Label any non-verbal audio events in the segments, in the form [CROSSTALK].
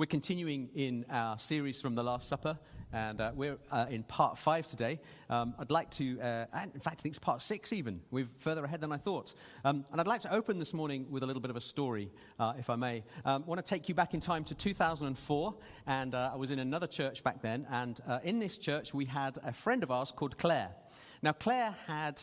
We're continuing in our series from the Last Supper, and uh, we're uh, in part five today. Um, I'd like to, uh, in fact, I think it's part six even. We're further ahead than I thought. Um, and I'd like to open this morning with a little bit of a story, uh, if I may. Um, I want to take you back in time to 2004, and uh, I was in another church back then. And uh, in this church, we had a friend of ours called Claire. Now, Claire had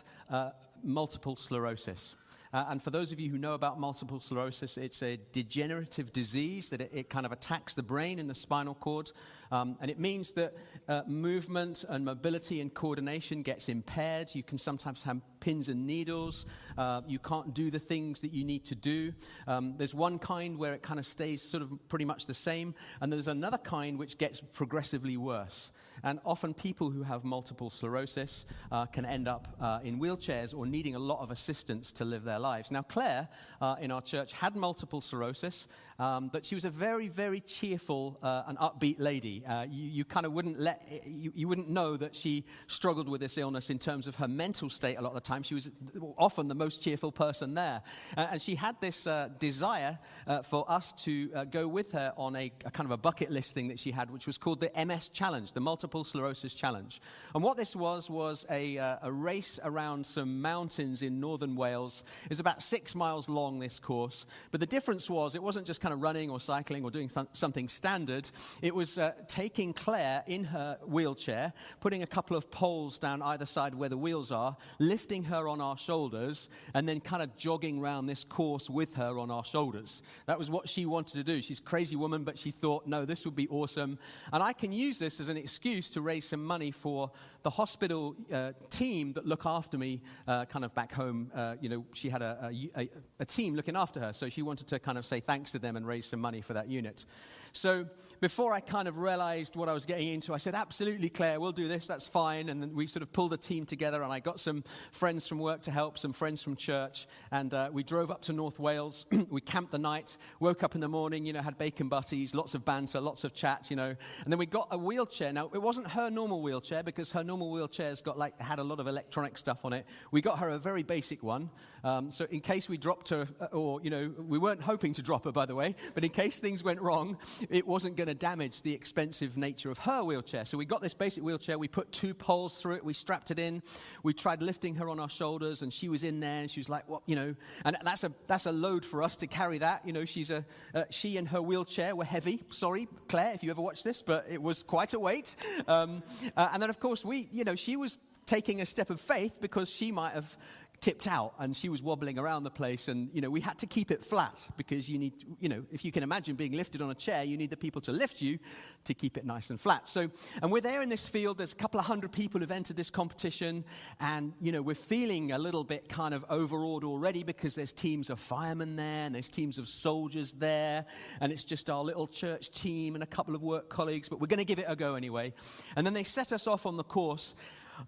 multiple sclerosis. Uh, and for those of you who know about multiple sclerosis, it's a degenerative disease that it, it kind of attacks the brain and the spinal cord. Um, and it means that uh, movement and mobility and coordination gets impaired. You can sometimes have pins and needles. Uh, you can't do the things that you need to do. Um, there's one kind where it kind of stays sort of pretty much the same, and there's another kind which gets progressively worse. And often people who have multiple sclerosis uh, can end up uh, in wheelchairs or needing a lot of assistance to live their lives. Now, Claire uh, in our church had multiple sclerosis, um, but she was a very, very cheerful uh, and upbeat lady. Uh, you, you kind of wouldn't let, you, you wouldn't know that she struggled with this illness in terms of her mental state a lot of the time. She was often the most cheerful person there. Uh, and she had this desire for us to go with her on a, a kind of a bucket list thing that she had, which was called the MS Challenge, the Multiple Sclerosis Challenge. And what this was, was a, uh, a race around some mountains in northern Wales. It's about six miles long, this course. But the difference was, it wasn't just kind of running or cycling or doing th- something standard. It was uh, taking Claire in her wheelchair, putting a couple of poles down either side where the wheels are, lifting her on our shoulders, and then kind of jogging around this course with her on our shoulders. That was what she wanted to do. She's a crazy woman, but she thought, no, this would be awesome. And I can use this as an excuse to raise some money for the hospital uh, team that look after me uh, kind of back home. Uh, you know, she had a, a, a, team looking after her, so she wanted to kind of say thanks to them and raise some money for that unit. So before I kind of realized what I was getting into, I said, Absolutely, Claire, we'll do this, that's fine. And we sort of pulled a team together, and I got some friends from work to help, some friends from church, and uh, we drove up to North Wales. [CLEARS THROAT] we camped the night, woke up in the morning, you know, had bacon butties, lots of banter, lots of chat, you know. And then we got a wheelchair. Now, it wasn't her normal wheelchair because her normal wheelchair's got like, had a lot of electronic stuff on it. We got her a very basic one. Um, so in case we dropped her, uh, or, you know, we weren't hoping to drop her, by the way, but in case things went wrong, it wasn't going to damage the expensive nature of her wheelchair. So we got this basic wheelchair, we put two poles through it, we strapped it in, we tried lifting her on our shoulders, and she was in there, and she was like, what, you know, and that's a, that's a load for us to carry that. You know, she's a, uh, she and her wheelchair were heavy. Sorry, Claire, if you ever watched this, but it was quite a weight. Um, uh, and then, of course, we, you know, she was taking a step of faith because she might have tipped out and she was wobbling around the place and you know we had to keep it flat because you need you know if you can imagine being lifted on a chair you need the people to lift you to keep it nice and flat. So and we're there in this field. There's a couple of hundred people who've entered this competition and you know we're feeling a little bit kind of overawed already because there's teams of firemen there and there's teams of soldiers there and it's just our little church team and a couple of work colleagues but we're going to give it a go anyway. And then they set us off on the course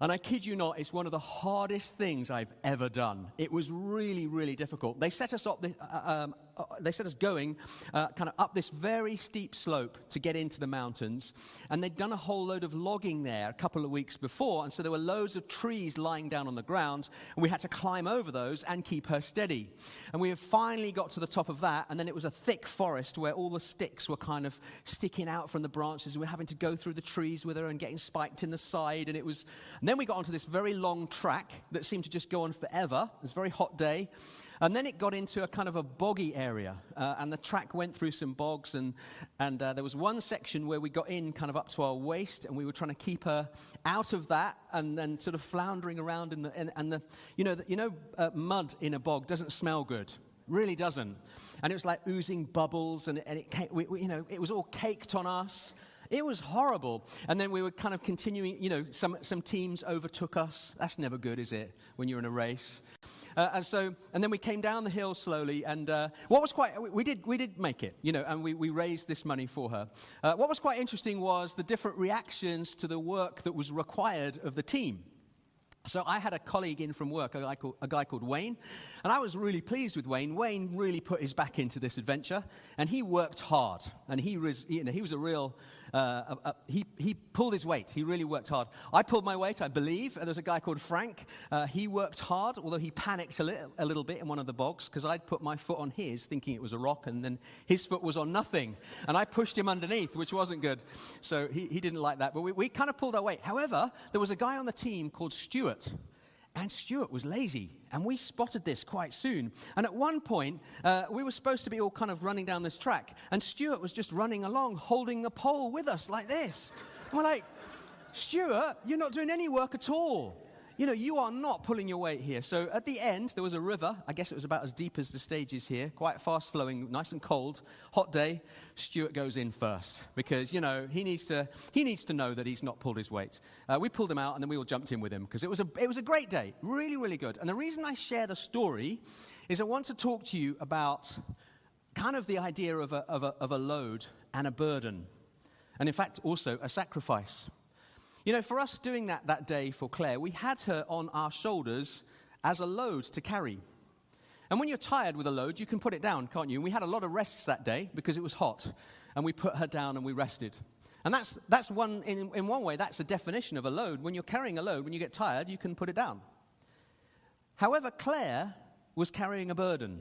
and I kid you not, it's one of the hardest things I've ever done. It was really, really difficult. They set us up, the, uh, um, they set us going uh, kind of up this very steep slope to get into the mountains. And they'd done a whole load of logging there a couple of weeks before. And so there were loads of trees lying down on the ground. And we had to climb over those and keep her steady. And we had finally got to the top of that. And then it was a thick forest where all the sticks were kind of sticking out from the branches. And we were having to go through the trees with her and getting spiked in the side. And it was, and then we got onto this very long track that seemed to just go on forever. It was a very hot day. And then it got into a kind of a boggy area, uh, and the track went through some bogs, and, and uh, there was one section where we got in kind of up to our waist, and we were trying to keep her out of that, and then sort of floundering around in the, and, and the, you know, the, you know uh, mud in a bog doesn't smell good, really doesn't. And it was like oozing bubbles, and, and it, came, we, we, you know, it was all caked on us. It was horrible. And then we were kind of continuing, you know, some, some teams overtook us. That's never good, is it, when you're in a race? Uh, and so, and then we came down the hill slowly. And uh, what was quite, we, did, we did make it, you know, and we, we raised this money for her. Uh, what was quite interesting was the different reactions to the work that was required of the team. So I had a colleague in from work, a guy, called, a guy, called, Wayne, and I was really pleased with Wayne. Wayne really put his back into this adventure, and he worked hard, and he was, you know, he was a real uh, uh, he, he pulled his weight. He really worked hard. I pulled my weight, I believe. And there's a guy called Frank. Uh, he worked hard, although he panicked a, li- a little bit in one of the bogs because I'd put my foot on his thinking it was a rock, and then his foot was on nothing. And I pushed him underneath, which wasn't good. So he, he didn't like that. But we, we kind of pulled our weight. However, there was a guy on the team called Stuart. And Stuart was lazy, and we spotted this quite soon. And at one point, uh, we were supposed to be all kind of running down this track, and Stuart was just running along, holding the pole with us like this. And we're like, Stuart, you're not doing any work at all you know, you are not pulling your weight here. So at the end, there was a river. I guess it was about as deep as the stage is here, quite fast flowing, nice and cold, hot day. Stuart goes in first because, you know, he needs to, he needs to know that he's not pulled his weight. Uh, we pulled him out and then we all jumped in with him because it, was a, it was a great day. Really, really good. And the reason I share the story is I want to talk to you about kind of the idea of a, of a, of a load and a burden. And in fact, also a sacrifice. You know, for us doing that that day for Claire, we had her on our shoulders as a load to carry. And when you're tired with a load, you can put it down, can't you? And we had a lot of rests that day because it was hot. And we put her down and we rested. And that's, that's one, in, in one way, that's the definition of a load. When you're carrying a load, when you get tired, you can put it down. However, Claire was carrying a burden.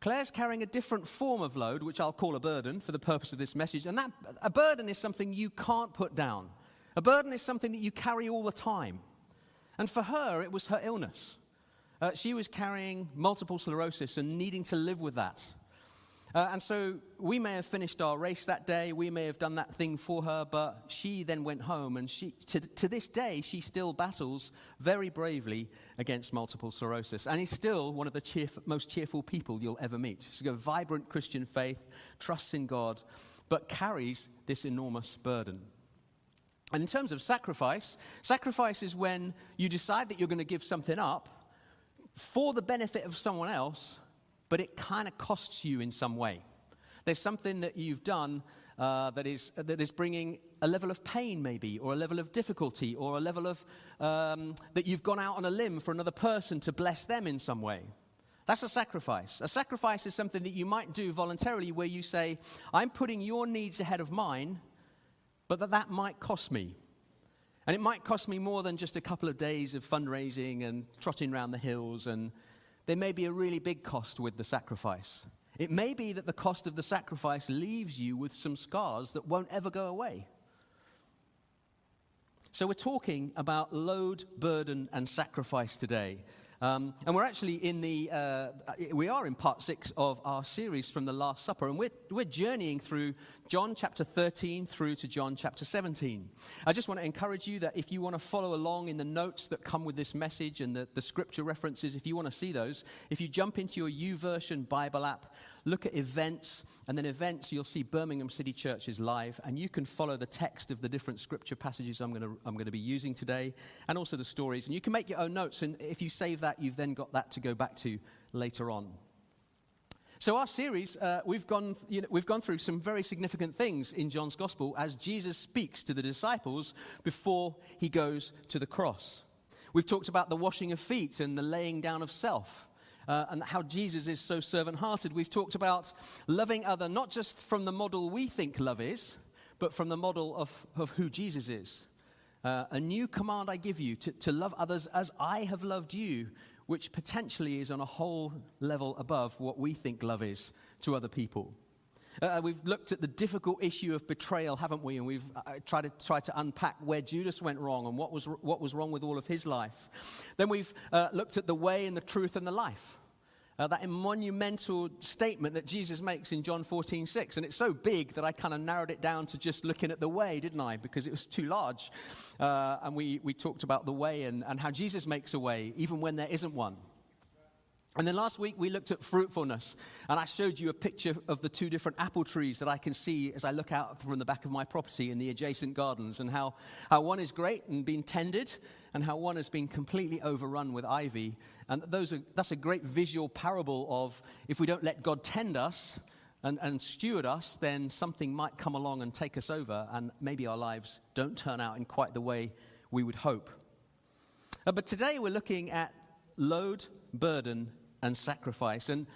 Claire's carrying a different form of load, which I'll call a burden for the purpose of this message. And that, a burden is something you can't put down. A burden is something that you carry all the time. And for her, it was her illness. Uh, she was carrying multiple sclerosis and needing to live with that. Uh, and so we may have finished our race that day, we may have done that thing for her, but she then went home, and she, to, to this day, she still battles very bravely against multiple sclerosis, and is still one of the cheerf- most cheerful people you'll ever meet. She's got a vibrant Christian faith, trusts in God, but carries this enormous burden. And in terms of sacrifice, sacrifice is when you decide that you're going to give something up for the benefit of someone else, but it kind of costs you in some way. There's something that you've done uh, that, is, that is bringing a level of pain, maybe, or a level of difficulty, or a level of um, that you've gone out on a limb for another person to bless them in some way. That's a sacrifice. A sacrifice is something that you might do voluntarily where you say, I'm putting your needs ahead of mine but that that might cost me. And it might cost me more than just a couple of days of fundraising and trotting around the hills, and there may be a really big cost with the sacrifice. It may be that the cost of the sacrifice leaves you with some scars that won't ever go away. So, we're talking about load, burden, and sacrifice today. Um, and we're actually in the, uh, we are in part six of our series from the Last Supper, and we're, we're journeying through John chapter 13 through to John chapter 17. I just want to encourage you that if you want to follow along in the notes that come with this message and the, the scripture references, if you want to see those, if you jump into your YouVersion Bible app, look at events, and then events, you'll see Birmingham City Church is live, and you can follow the text of the different scripture passages I'm going to, I'm going to be using today, and also the stories. And you can make your own notes, and if you save that, you've then got that to go back to later on. So, our series, uh, we've, gone, you know, we've gone through some very significant things in John's Gospel as Jesus speaks to the disciples before he goes to the cross. We've talked about the washing of feet and the laying down of self. Uh, and how Jesus is so servant hearted. We've talked about loving other not just from the model we think love is, but from the model of, of who Jesus is. Uh, a new command I give you to, to love others as I have loved you, which potentially is on a whole level above what we think love is to other people. Uh, uh we've looked at the difficult issue of betrayal, haven't we? And we've uh, uh tried to try to unpack where Judas went wrong and what was, what was wrong with all of his life. Then we've uh, looked at the way and the truth and the life uh, that monumental statement that Jesus makes in John 14, 6. And it's so big that I kind of narrowed it down to just looking at the way, didn't I? Because it was too large. Uh, and we, we talked about the way and, and how Jesus makes a way, even when there isn't one. And then last week we looked at fruitfulness, and I showed you a picture of the two different apple trees that I can see as I look out from the back of my property in the adjacent gardens, and how, how one is great and being tended, and how one has been completely overrun with ivy. And those are, that's a great visual parable of if we don't let God tend us and, and steward us, then something might come along and take us over, and maybe our lives don't turn out in quite the way we would hope. Uh, but today we're looking at load, burden, and sacrifice. And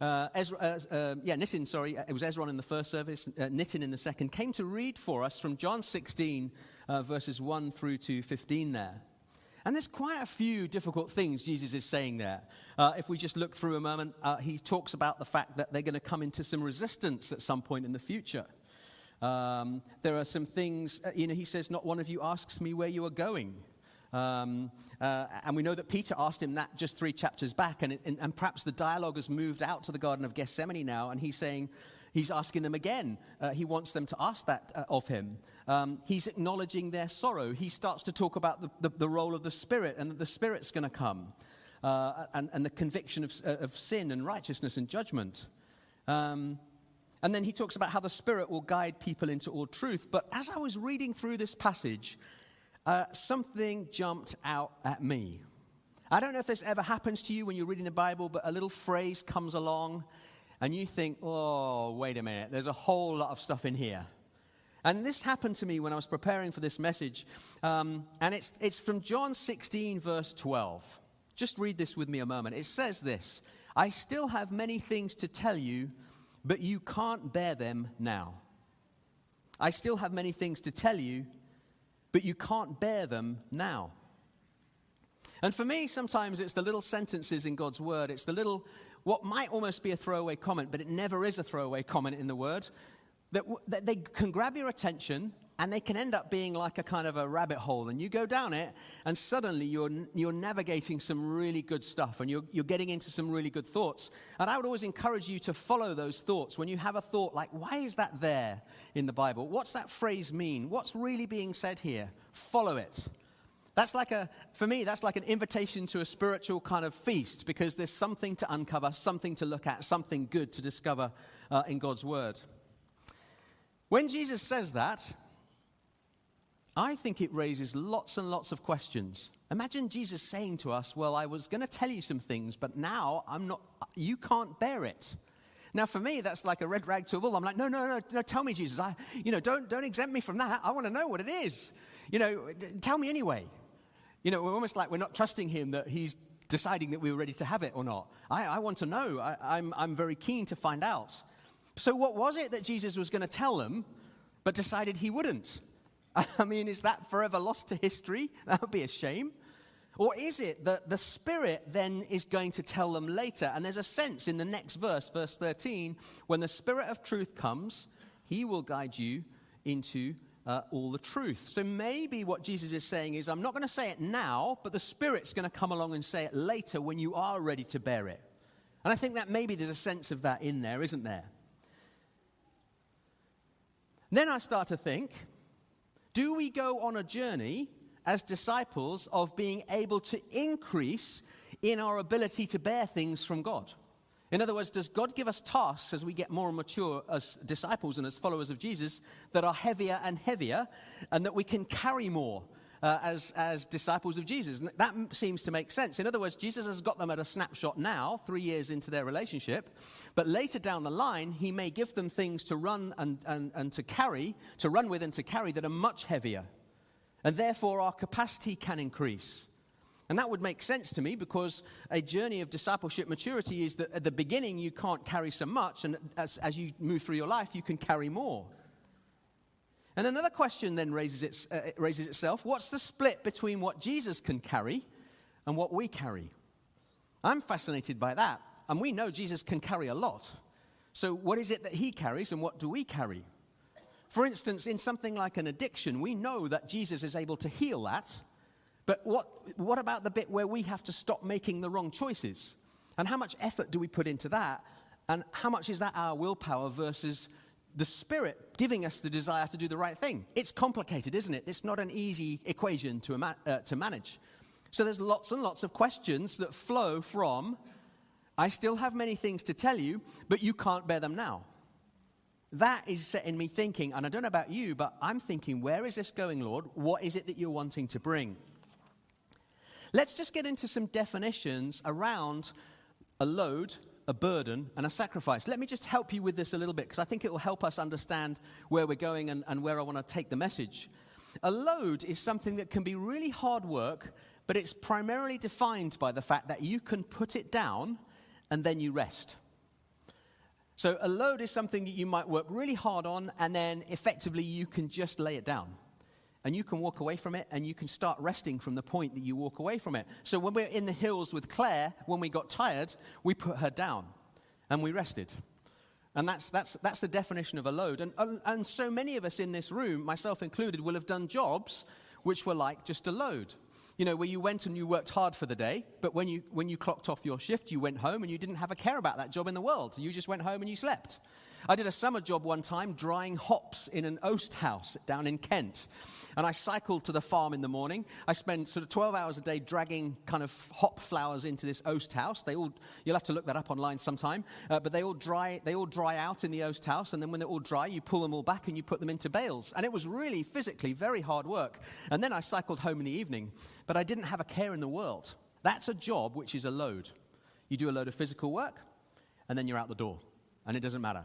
uh, Ezra, uh, uh, yeah, Nitin, sorry, it was Ezra in the first service, uh, Nitin in the second, came to read for us from John 16, uh, verses 1 through to 15 there. And there's quite a few difficult things Jesus is saying there. Uh, if we just look through a moment, uh, he talks about the fact that they're going to come into some resistance at some point in the future. Um, there are some things, uh, you know, he says, Not one of you asks me where you are going. Um, uh, and we know that Peter asked him that just three chapters back, and, it, and, and, perhaps the dialogue has moved out to the Garden of Gethsemane now, and he's saying, he's asking them again. Uh, he wants them to ask that uh, of him. Um, he's acknowledging their sorrow. He starts to talk about the, the, the role of the Spirit and that the Spirit's going to come, uh, and, and, the conviction of, uh, of, sin and righteousness and judgment. Um, and then he talks about how the Spirit will guide people into all truth. But as I was reading through this passage, uh, something jumped out at me. I don't know if this ever happens to you when you're reading the Bible, but a little phrase comes along and you think, oh, wait a minute, there's a whole lot of stuff in here. And this happened to me when I was preparing for this message. Um, and it's, it's from John 16, verse 12. Just read this with me a moment. It says this I still have many things to tell you, but you can't bear them now. I still have many things to tell you, but you can't bear them now. And for me, sometimes it's the little sentences in God's word. It's the little, what might almost be a throwaway comment, but it never is a throwaway comment in the word, that, that they can grab your attention and they can end up being like a kind of a rabbit hole. And you go down it, and suddenly you're, you're navigating some really good stuff and you're, you're getting into some really good thoughts. And I would always encourage you to follow those thoughts. When you have a thought like, why is that there in the Bible? What's that phrase mean? What's really being said here? Follow it. That's like a, for me, that's like an invitation to a spiritual kind of feast because there's something to uncover, something to look at, something good to discover uh, in God's Word. When Jesus says that, I think it raises lots and lots of questions. Imagine Jesus saying to us, Well, I was going to tell you some things, but now I'm not, you can't bear it. Now, for me, that's like a red rag to a bull. I'm like, no, no, no, no, tell me, Jesus. I, you know, don't, don't exempt me from that. I want to know what it is. You know, tell me anyway. You know, we're almost like we're not trusting him that he's deciding that we were ready to have it or not. I, I want to know. I, I'm, I'm very keen to find out. So, what was it that Jesus was going to tell them, but decided he wouldn't? [LAUGHS] I mean, is that forever lost to history? [LAUGHS] That would be a shame. Or is it that the Spirit then is going to tell them later? And there's a sense in the next verse, verse 13, when the Spirit of truth comes, he will guide you into uh, all the truth. So maybe what Jesus is saying is, I'm not going to say it now, but the Spirit's going to come along and say it later when you are ready to bear it. And I think that maybe there's a sense of that in there, isn't there? Then I start to think do we go on a journey as disciples of being able to increase in our ability to bear things from God? In other words, does God give us tasks as we get more mature as disciples and as followers of Jesus that are heavier and heavier and that we can carry more uh, as, as disciples of Jesus? And that seems to make sense. In other words, Jesus has got them at a snapshot now, three years into their relationship, but later down the line, he may give them things to run and, and, and to carry, to run with and to carry that are much heavier. And therefore, our capacity can increase. And that would make sense to me because a journey of discipleship maturity is that at the beginning you can't carry so much, and as, as you move through your life, you can carry more. And another question then raises, its, uh, raises itself what's the split between what Jesus can carry and what we carry? I'm fascinated by that. And we know Jesus can carry a lot. So, what is it that he carries and what do we carry? For instance, in something like an addiction, we know that Jesus is able to heal that but what, what about the bit where we have to stop making the wrong choices? And how much effort do we put into that? And how much is that our willpower versus the Spirit giving us the desire to do the right thing? It's complicated, isn't it? It's not an easy equation to, uh, to manage. So there's lots and lots of questions that flow from I still have many things to tell you, but you can't bear them now. That is setting me thinking, and I don't know about you, but I'm thinking, where is this going, Lord? What is it that you're wanting to bring? Let's just get into some definitions around a load, a burden, and a sacrifice. Let me just help you with this a little bit because I think it will help us understand where we're going and, and where I want to take the message. A load is something that can be really hard work, but it's primarily defined by the fact that you can put it down and then you rest. So, a load is something that you might work really hard on, and then effectively you can just lay it down. And you can walk away from it, and you can start resting from the point that you walk away from it. So, when we're in the hills with Claire, when we got tired, we put her down and we rested. And that's, that's, that's the definition of a load. And, and, and so many of us in this room, myself included, will have done jobs which were like just a load you know, where you went and you worked hard for the day, but when you, when you clocked off your shift, you went home and you didn't have a care about that job in the world. You just went home and you slept. I did a summer job one time drying hops in an oast house down in Kent. And I cycled to the farm in the morning. I spent sort of 12 hours a day dragging kind of hop flowers into this oast house. They all, you'll have to look that up online sometime. Uh, but they all, dry, they all dry out in the oast house. And then when they're all dry, you pull them all back and you put them into bales. And it was really physically very hard work. And then I cycled home in the evening. But I didn't have a care in the world. That's a job which is a load. You do a load of physical work, and then you're out the door. And it doesn't matter.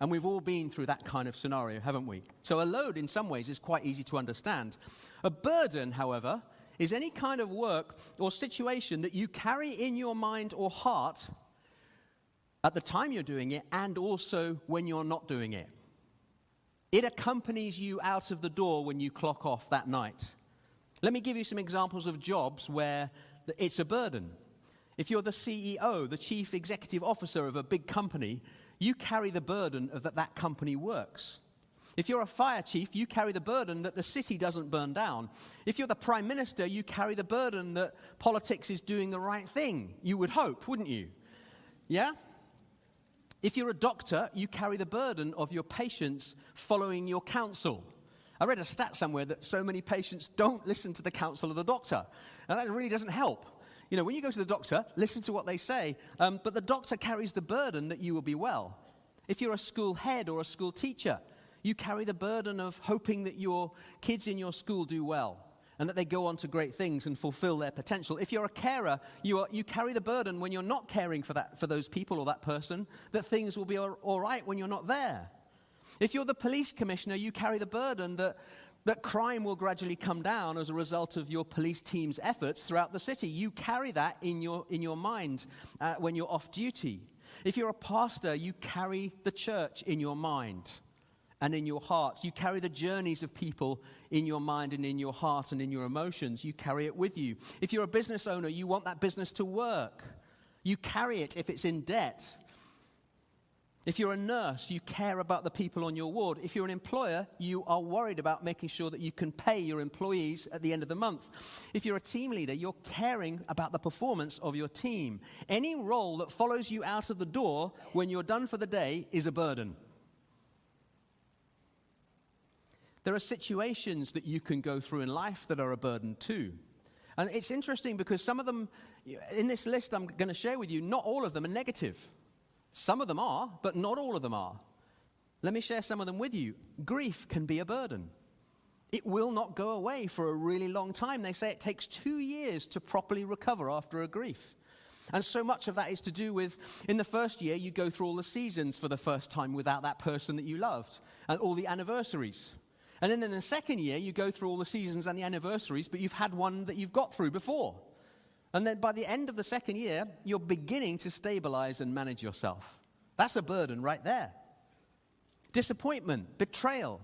And we've all been through that kind of scenario, haven't we? So a load, in some ways, is quite easy to understand. A burden, however, is any kind of work or situation that you carry in your mind or heart at the time you're doing it and also when you're not doing it. It accompanies you out of the door when you clock off that night. Let me give you some examples of jobs where it's a burden. If you're the CEO, the chief executive officer of a big company, you carry the burden of that that company works. If you're a fire chief, you carry the burden that the city doesn't burn down. If you're the prime minister, you carry the burden that politics is doing the right thing. You would hope, wouldn't you? Yeah? If you're a doctor, you carry the burden of your patients following your counsel. I read a stat somewhere that so many patients don't listen to the counsel of the doctor. And that really doesn't help. You know, when you go to the doctor, listen to what they say, um, but the doctor carries the burden that you will be well. If you're a school head or a school teacher, you carry the burden of hoping that your kids in your school do well and that they go on to great things and fulfill their potential. If you're a carer, you, are, you carry the burden when you're not caring for, that, for those people or that person that things will be all, all right when you're not there. If you're the police commissioner, you carry the burden that that crime will gradually come down as a result of your police team's efforts throughout the city. You carry that in your, in your mind uh, when you're off duty. If you're a pastor, you carry the church in your mind and in your heart. You carry the journeys of people in your mind and in your heart and in your emotions. You carry it with you. If you're a business owner, you want that business to work. You carry it if it's in debt. If you're a nurse, you care about the people on your ward. If you're an employer, you are worried about making sure that you can pay your employees at the end of the month. If you're a team leader, you're caring about the performance of your team. Any role that follows you out of the door when you're done for the day is a burden. There are situations that you can go through in life that are a burden too. And it's interesting because some of them, in this list I'm going to share with you, not all of them are negative. Some of them are, but not all of them are. Let me share some of them with you. Grief can be a burden. It will not go away for a really long time. They say it takes two years to properly recover after a grief. And so much of that is to do with in the first year, you go through all the seasons for the first time without that person that you loved, and all the anniversaries. And then in the second year, you go through all the seasons and the anniversaries, but you've had one that you've got through before. And then by the end of the second year, you're beginning to stabilize and manage yourself. That's a burden right there. Disappointment, betrayal,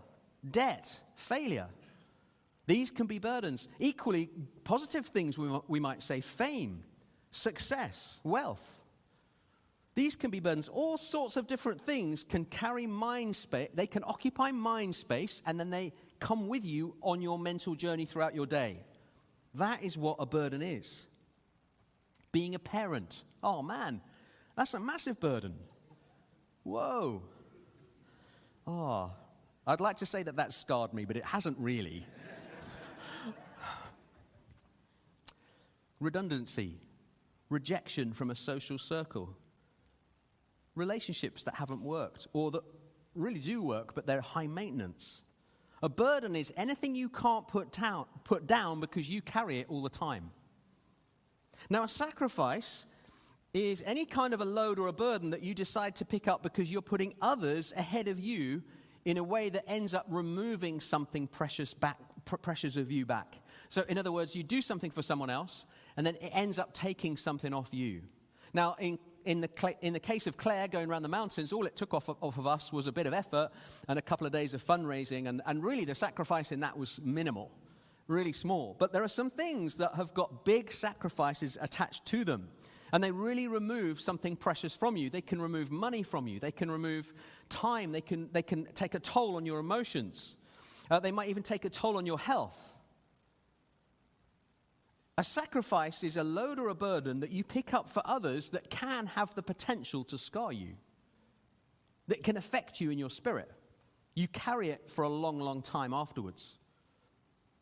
debt, failure. These can be burdens. Equally, positive things we, we might say fame, success, wealth. These can be burdens. All sorts of different things can carry mind space. They can occupy mind space and then they come with you on your mental journey throughout your day. That is what a burden is being a parent. Oh man, that's a massive burden. Whoa. Oh, I'd like to say that that scarred me, but it hasn't really. Redundancy, rejection from a social circle, relationships that haven't worked or that really do work, but they're high maintenance. A burden is anything you can't put put down because you carry it all the time. Now, a sacrifice is any kind of a load or a burden that you decide to pick up because you're putting others ahead of you in a way that ends up removing something precious back, precious of you back. So, in other words, you do something for someone else, and then it ends up taking something off you. Now, in, in the, in the case of Claire going around the mountains, all it took off of, off of us was a bit of effort and a couple of days of fundraising. And, and really, the sacrifice in that was minimal, really small. But there are some things that have got big sacrifices attached to them. And they really remove something precious from you. They can remove money from you. They can remove time. They can, they can take a toll on your emotions. Uh, they might even take a toll on your health. A sacrifice is a load or a burden that you pick up for others that can have the potential to scar you, that can affect you in your spirit. You carry it for a long, long time afterwards.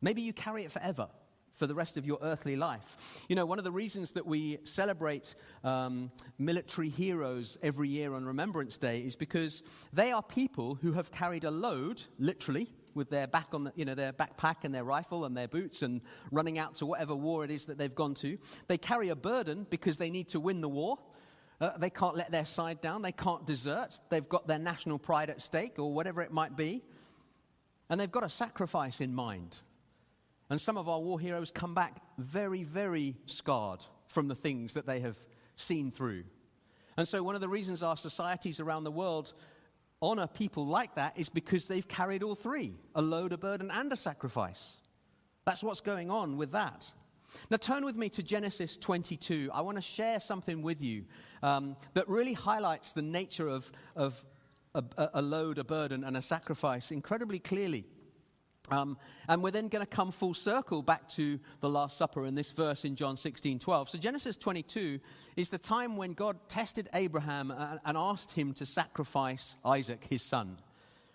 Maybe you carry it forever, for the rest of your earthly life. You know, one of the reasons that we celebrate um, military heroes every year on Remembrance Day is because they are people who have carried a load, literally, with their back on the, you know, their backpack and their rifle and their boots and running out to whatever war it is that they've gone to. They carry a burden because they need to win the war. Uh, they can't let their side down. They can't desert. They've got their national pride at stake or whatever it might be. And they've got a sacrifice in mind. And some of our war heroes come back very, very scarred from the things that they have seen through. And so, one of the reasons our societies around the world honor people like that is because they've carried all three a load, a burden, and a sacrifice. That's what's going on with that. Now, turn with me to Genesis 22. I want to share something with you um, that really highlights the nature of, of a, a, load, a burden, and a sacrifice incredibly clearly. Um, and we're then going to come full circle back to the Last Supper in this verse in John 16 12. So, Genesis 22 is the time when God tested Abraham and, asked him to sacrifice Isaac, his son,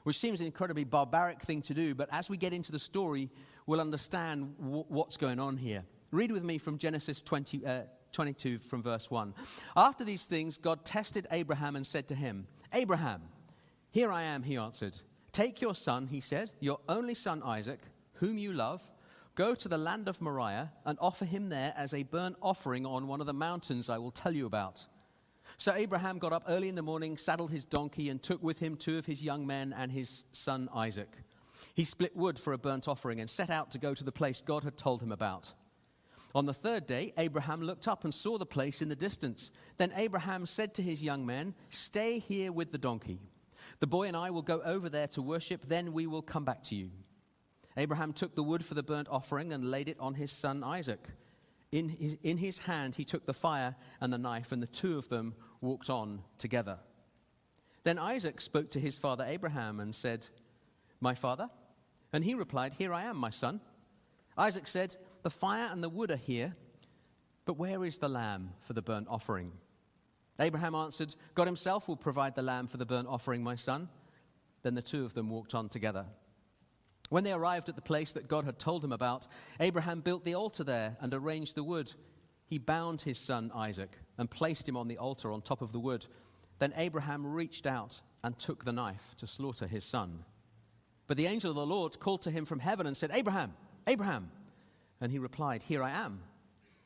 which seems an incredibly barbaric thing to do. But as we get into the story, we'll understand w- what's going on here. Read with me from Genesis 20, uh, 22 from verse 1. After these things, God tested Abraham and said to him, Abraham, here I am, he answered. Take your son, he said, your only son Isaac, whom you love, go to the land of Moriah and offer him there as a burnt offering on one of the mountains I will tell you about. So Abraham got up early in the morning, saddled his donkey, and took with him two of his young men and his son Isaac. He split wood for a burnt offering and set out to go to the place God had told him about. On the third day, Abraham looked up and saw the place in the distance. Then Abraham said to his young men, Stay here with the donkey. The boy and I will go over there to worship, then we will come back to you. Abraham took the wood for the burnt offering and laid it on his son Isaac. In his, in his hand, he took the fire and the knife, and the two of them walked on together. Then Isaac spoke to his father Abraham and said, My father? And he replied, Here I am, my son. Isaac said, The fire and the wood are here, but where is the lamb for the burnt offering? Abraham answered, God himself will provide the lamb for the burnt offering, my son. Then the two of them walked on together. When they arrived at the place that God had told him about, Abraham built the altar there and arranged the wood. He bound his son Isaac and placed him on the altar on top of the wood. Then Abraham reached out and took the knife to slaughter his son. But the angel of the Lord called to him from heaven and said, Abraham, Abraham. And he replied, Here I am.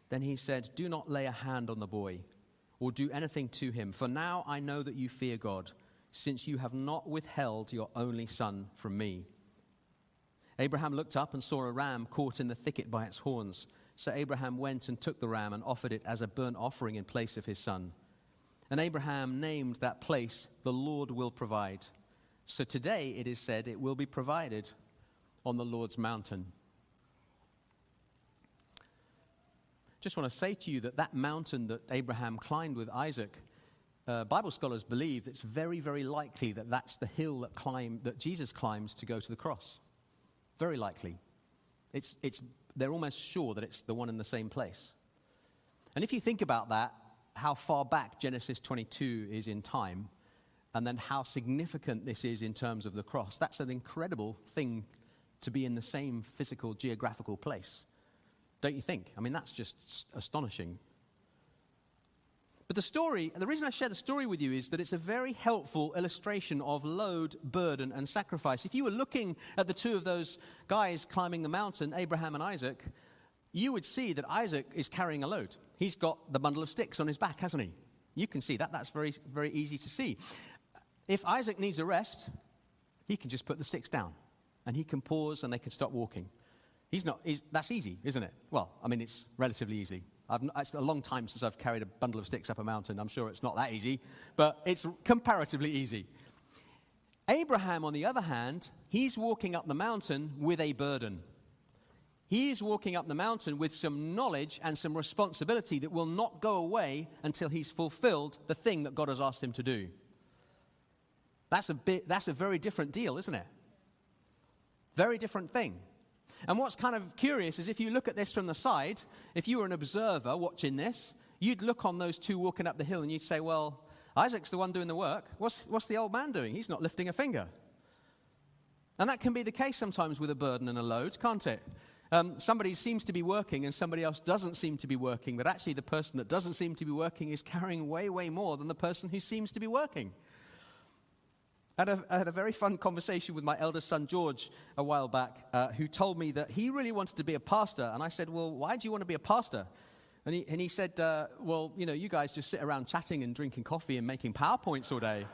Then he said, Do not lay a hand on the boy or do anything to him. For now I know that you fear God, since you have not withheld your only son from me. Abraham looked up and saw a ram caught in the thicket by its horns. So Abraham went and took the ram and offered it as a burnt offering in place of his son. And Abraham named that place, The Lord will provide. So today it is said, It will be provided on the Lord's mountain. Just want to say to you that that mountain that Abraham climbed with Isaac, uh, Bible scholars believe it's very, very likely that that's the hill that, climb, that Jesus climbs to go to the cross. Very likely. It's, it's, they're almost sure that it's the one in the same place. And if you think about that, how far back Genesis 22 is in time, and then how significant this is in terms of the cross, that's an incredible thing to be in the same physical, geographical place. Don't you think? I mean, that's just astonishing. But the story, and the reason I share the story with you is that it's a very helpful illustration of load, burden, and sacrifice. If you were looking at the two of those guys climbing the mountain, Abraham and Isaac, you would see that Isaac is carrying a load. He's got the bundle of sticks on his back, hasn't he? You can see that. That's very, very easy to see. If Isaac needs a rest, he can just put the sticks down and he can pause and they can stop walking. He's not, he's, that's easy, isn't it? Well, I mean, it's relatively easy. I've, it's a long time since I've carried a bundle of sticks up a mountain. I'm sure it's not that easy, but it's comparatively easy. Abraham, on the other hand, he's walking up the mountain with a burden. He's walking up the mountain with some knowledge and some responsibility that will not go away until he's fulfilled the thing that God has asked him to do. That's a, bit, that's a very different deal, isn't it? Very different thing. And what's kind of curious is if you look at this from the side, if you were an observer watching this, you'd look on those two walking up the hill and you'd say, well, Isaac's the one doing the work. What's, what's the old man doing? He's not lifting a finger. And that can be the case sometimes with a burden and a load, can't it? Um, somebody seems to be working and somebody else doesn't seem to be working, but actually the person that doesn't seem to be working is carrying way, way more than the person who seems to be working. I had, a, I had a very fun conversation with my eldest son, George, a while back, uh, who told me that he really wanted to be a pastor. And I said, Well, why do you want to be a pastor? And he, and he said, uh, Well, you know, you guys just sit around chatting and drinking coffee and making PowerPoints all day.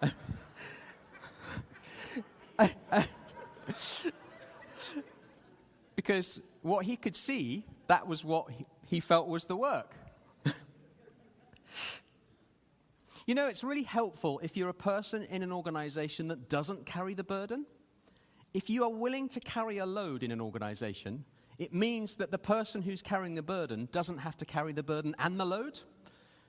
[LAUGHS] because what he could see, that was what he felt was the work. You know, it's really helpful if you're a person in an organization that doesn't carry the burden. If you are willing to carry a load in an organization, it means that the person who's carrying the burden doesn't have to carry the burden and the load.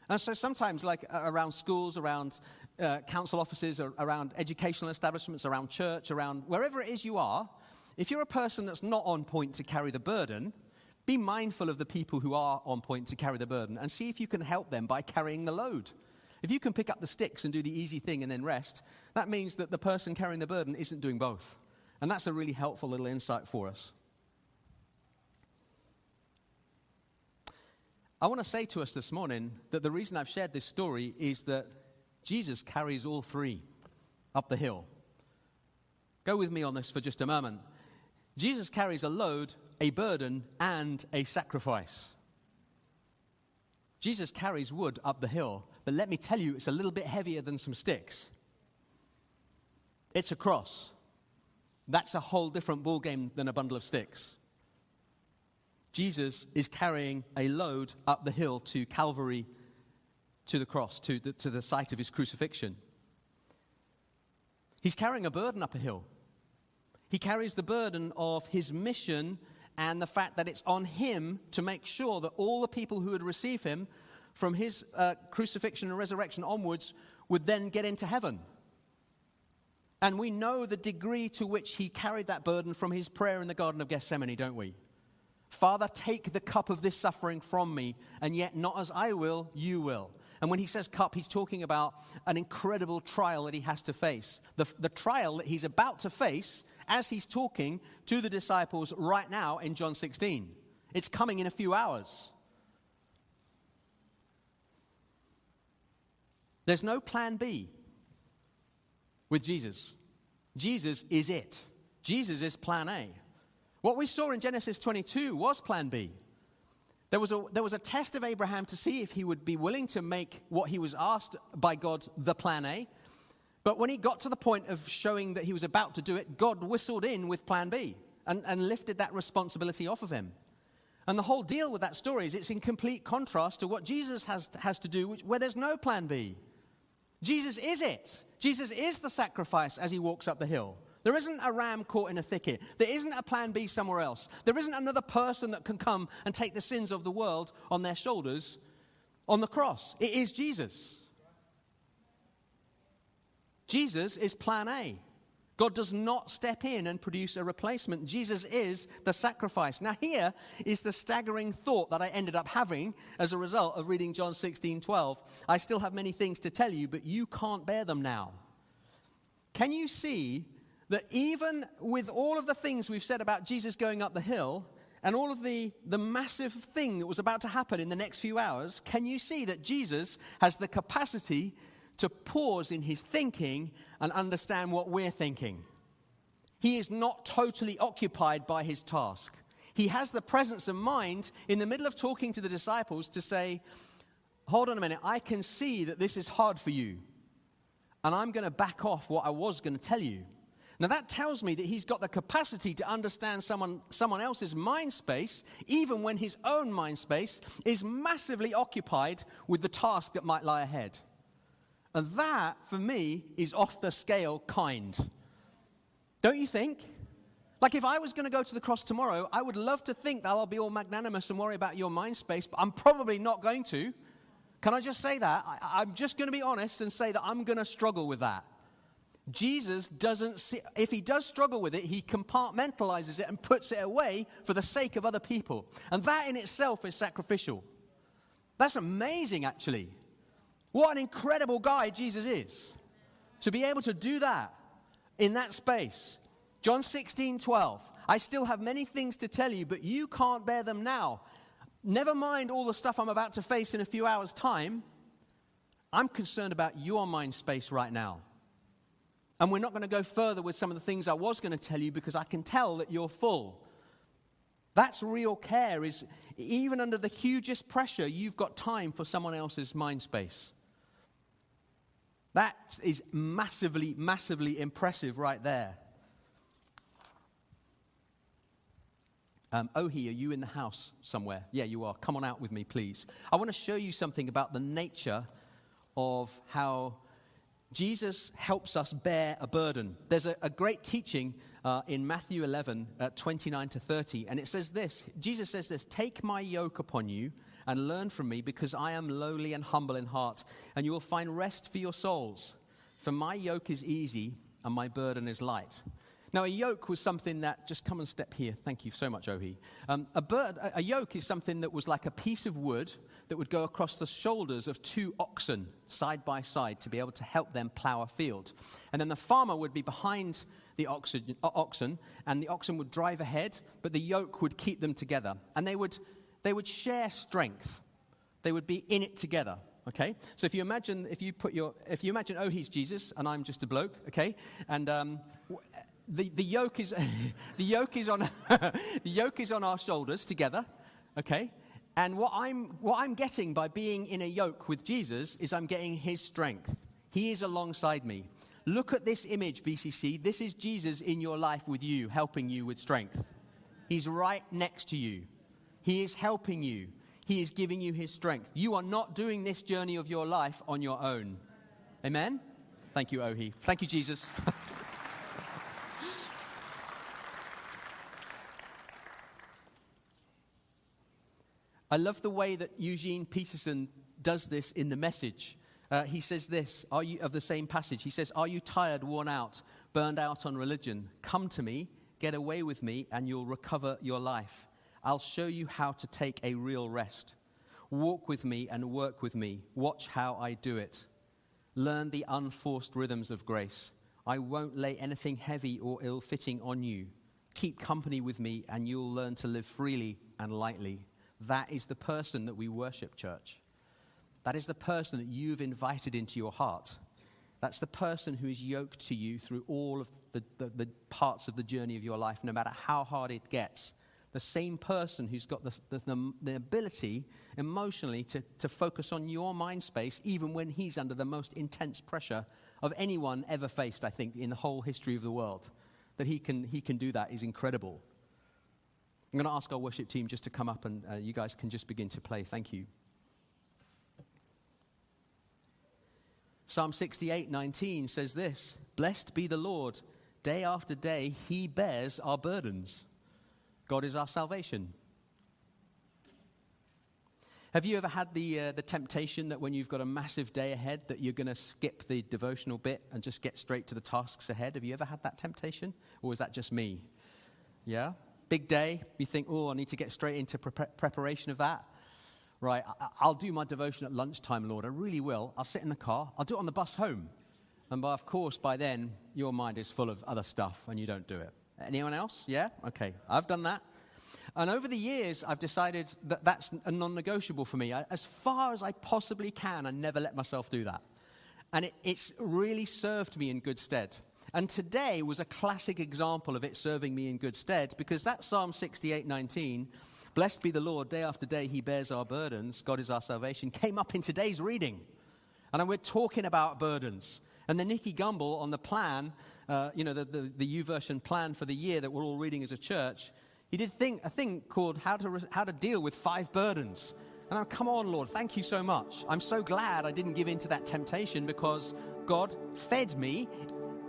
And so sometimes, like uh, around schools, around uh, council offices, around educational establishments, around church, around wherever it is you are, if you're a person that's not on point to carry the burden, be mindful of the people who are on point to carry the burden and see if you can help them by carrying the load. If you can pick up the sticks and do the easy thing and then rest, that means that the person carrying the burden isn't doing both. And that's a really helpful little insight for us. I want to say to us this morning that the reason I've shared this story is that Jesus carries all three up the hill. Go with me on this for just a moment. Jesus carries a load, a burden, and a sacrifice. Jesus carries wood up the hill, but let me tell you, it's a little bit heavier than some sticks. It's a cross. That's a whole different ballgame than a bundle of sticks. Jesus is carrying a load up the hill to Calvary, to the cross, to the, to the site of his crucifixion. He's carrying a burden up a hill. He carries the burden of his mission and the fact that it's on him to make sure that all the people who would receive him from his uh, crucifixion and resurrection onwards would then get into heaven. And we know the degree to which he carried that burden from his prayer in the Garden of Gethsemane, don't we? Father, take the cup of this suffering from me, and yet not as I will, you will. And when he says cup, he's talking about an incredible trial that he has to face. The, the trial that he's about to face as he's talking to the disciples right now in John 16. It's coming in a few hours. There's no plan B with Jesus. Jesus is it. Jesus is plan A. What we saw in Genesis 22 was plan B. There was, a, there was a test of Abraham to see if he would be willing to make what he was asked by God the plan A. But when he got to the point of showing that he was about to do it, God whistled in with plan B and, and lifted that responsibility off of him. And the whole deal with that story is it's in complete contrast to what Jesus has, has to do, where there's no plan B. Jesus is it. Jesus is the sacrifice as he walks up the hill. There isn't a ram caught in a thicket. There isn't a plan B somewhere else. There isn't another person that can come and take the sins of the world on their shoulders on the cross. It is Jesus. Jesus is plan A. God does not step in and produce a replacement. Jesus is the sacrifice. Now, here is the staggering thought that I ended up having as a result of reading John 16 12. I still have many things to tell you, but you can't bear them now. Can you see that even with all of the things we've said about Jesus going up the hill, and all of the, the massive thing that was about to happen in the next few hours, can you see that Jesus has the capacity to pause in his thinking and understand what we're thinking. He is not totally occupied by his task. He has the presence of mind in the middle of talking to the disciples to say, Hold on a minute, I can see that this is hard for you, and I'm going to back off what I was going to tell you. Now, that tells me that he's got the capacity to understand someone, someone else's mind space, even when his own mind space is massively occupied with the task that might lie ahead. And that, for me, is off the scale kind. Don't you think? Like, if I was going to go to the cross tomorrow, I would love to think that I'll be all magnanimous and worry about your mind space, but I'm probably not going to. Can I just say that? I, am just going to be honest and say that I'm going to struggle with that. Jesus doesn't see, if he does struggle with it, he compartmentalizes it and puts it away for the sake of other people. And that in itself is sacrificial. That's amazing, actually. What an incredible guy Jesus is. To be able to do that in that space. John 16, 12. I still have many things to tell you, but you can't bear them now. Never mind all the stuff I'm about to face in a few hours' time. I'm concerned about your mind space right now. And we're not going to go further with some of the things I was going to tell you because I can tell that you're full. That's real care is even under the hugest pressure, you've got time for someone else's mind space. That is massively, massively impressive right there. Um, Ohi, are you in the house somewhere? Yeah, you are. Come on out with me, please. I want to show you something about the nature of how Jesus helps us bear a burden. There's a, a great teaching uh, in Matthew 11, uh, 29 to 30, and it says this Jesus says this Take my yoke upon you and learn from me, because I am lowly and humble in heart, and you will find rest for your souls. For my yoke is easy and my burden is light. Now, a yoke was something that, just come and step here. Thank you so much, Ohi. Um, a, bird, a, yoke is something that was like a piece of wood that would go across the shoulders of two oxen side by side to be able to help them plow a field. And then the farmer would be behind the oxen and the oxen would drive ahead, but the yoke would keep them together. And they would, they would share strength, they would be in it together. Okay, so if you imagine, if you put your, if you imagine, oh, he's Jesus and I'm just a bloke, okay, and um, the, the yoke is [LAUGHS] the yoke is on [LAUGHS] the yoke is on our shoulders together okay? And what i'm what i'm getting by being in a yoke with jesus is i'm getting his strength. He is alongside me. Look at this image bcc this is jesus in your life with you helping you with strength. He's right next to you he is helping you he is giving you his strength you are not doing this journey of your life on your own amen thank you ohi thank you jesus [LAUGHS] I love the way that Eugene Peterson does this in the message. Uh, he says this are you, of the same passage. He says, Are you tired, worn out, burned out on religion? Come to me, get away with me, and you'll recover your life. I'll show you how to take a real rest. Walk with me and work with me. Watch how I do it. Learn the unforced rhythms of grace. I won't lay anything heavy or ill fitting on you. Keep company with me, and you'll learn to live freely and lightly. That is the person that we worship, church. That is the person that you've invited into your heart. That's the person who is yoked to you through all of the, the, the, parts of the journey of your life, no matter how hard it gets. The same person who's got the, the, the ability emotionally to, to focus on your mind space, even when he's under the most intense pressure of anyone ever faced, I think, in the whole history of the world. That he can, he can do that is incredible. I'm going to ask our worship team just to come up and uh, you guys can just begin to play. Thank you. Psalm 68 19 says this Blessed be the Lord. Day after day, he bears our burdens. God is our salvation. Have you ever had the, uh, the temptation that when you've got a massive day ahead that you're going to skip the devotional bit and just get straight to the tasks ahead? Have you ever had that temptation? Or is that just me? Yeah? big day, you think, oh, I need to get straight into pre- preparation of that. Right, I- will do my devotion at lunchtime, Lord. I really will. I'll sit in the car. I'll do it on the bus home. And by, of course, by then, your mind is full of other stuff and you don't do it. Anyone else? Yeah? Okay. I've done that. And over the years, I've decided that that's a non negotiable for me. I, as far as I possibly can, I never let myself do that. And it, it's really served me in good stead. And today was a classic example of it serving me in good stead because that Psalm 68 19, blessed be the Lord, day after day he bears our burdens, God is our salvation, came up in today's reading. And we're talking about burdens. And the Nicky Gumbel on the plan uh, you know, the, the, the YouVersion plan for the year that we're all reading as a church, he did think, a thing called how to, Re- how to Deal with Five Burdens. And I'm, come on, Lord, thank you so much. I'm so glad I didn't give in to that temptation because God fed me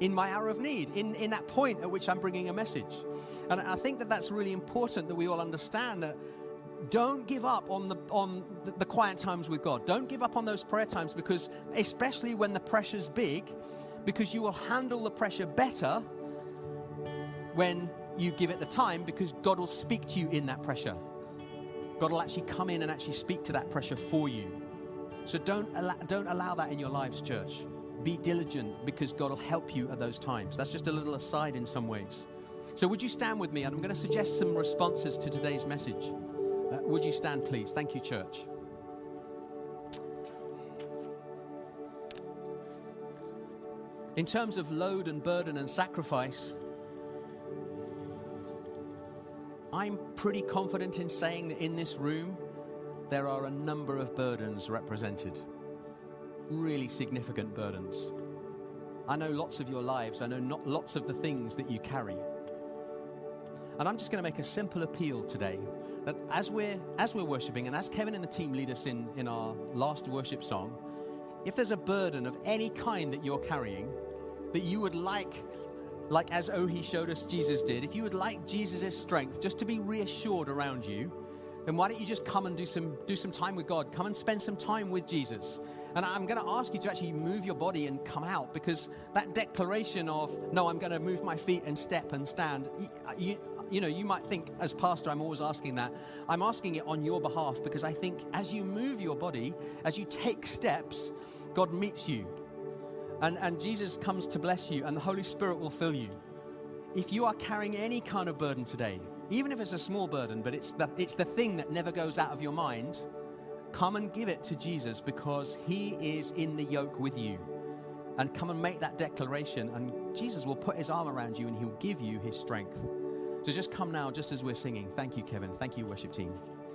in my hour of need, in, in that point at which I'm bringing a message. And I think that that's really important that we all understand that don't give up on the on the, quiet times with God. Don't give up on those prayer times because especially when the pressure's big, because you will handle the pressure better when you give it the time because God will speak to you in that pressure. God will actually come in and actually speak to that pressure for you. So don't allow, don't allow that in your lives, church. Be diligent because God will help you at those times. That's just a little aside in some ways. So, would you stand with me? And I'm going to suggest some responses to today's message. Uh, would you stand, please? Thank you, church. In terms of load and burden and sacrifice, I'm pretty confident in saying that in this room there are a number of burdens represented. Really significant burdens. I know lots of your lives, I know not lots of the things that you carry. And I'm just going to make a simple appeal today that as we're, as we're worshiping and as Kevin and the team lead us in, in our last worship song, if there's a burden of any kind that you're carrying that you would like like as Ohi showed us Jesus did, if you would like Jesus' strength just to be reassured around you, then why don't you just come and do some, do some time with God? Come and spend some time with Jesus. And I'm going to ask you to actually move your body and come out because that declaration of, no, I'm going to move my feet and step and stand, you, you know, you might think, as pastor, I'm always asking that. I'm asking it on your behalf because I think as you move your body, as you take steps, God meets you and, and Jesus comes to bless you, and the Holy Spirit will fill you. If you are carrying any kind of burden today, even if it's a small burden, but it's the, it's the thing that never goes out of your mind, come and give it to Jesus because he is in the yoke with you. And come and make that declaration, and Jesus will put his arm around you and he'll give you his strength. So just come now, just as we're singing. Thank you, Kevin. Thank you, worship team.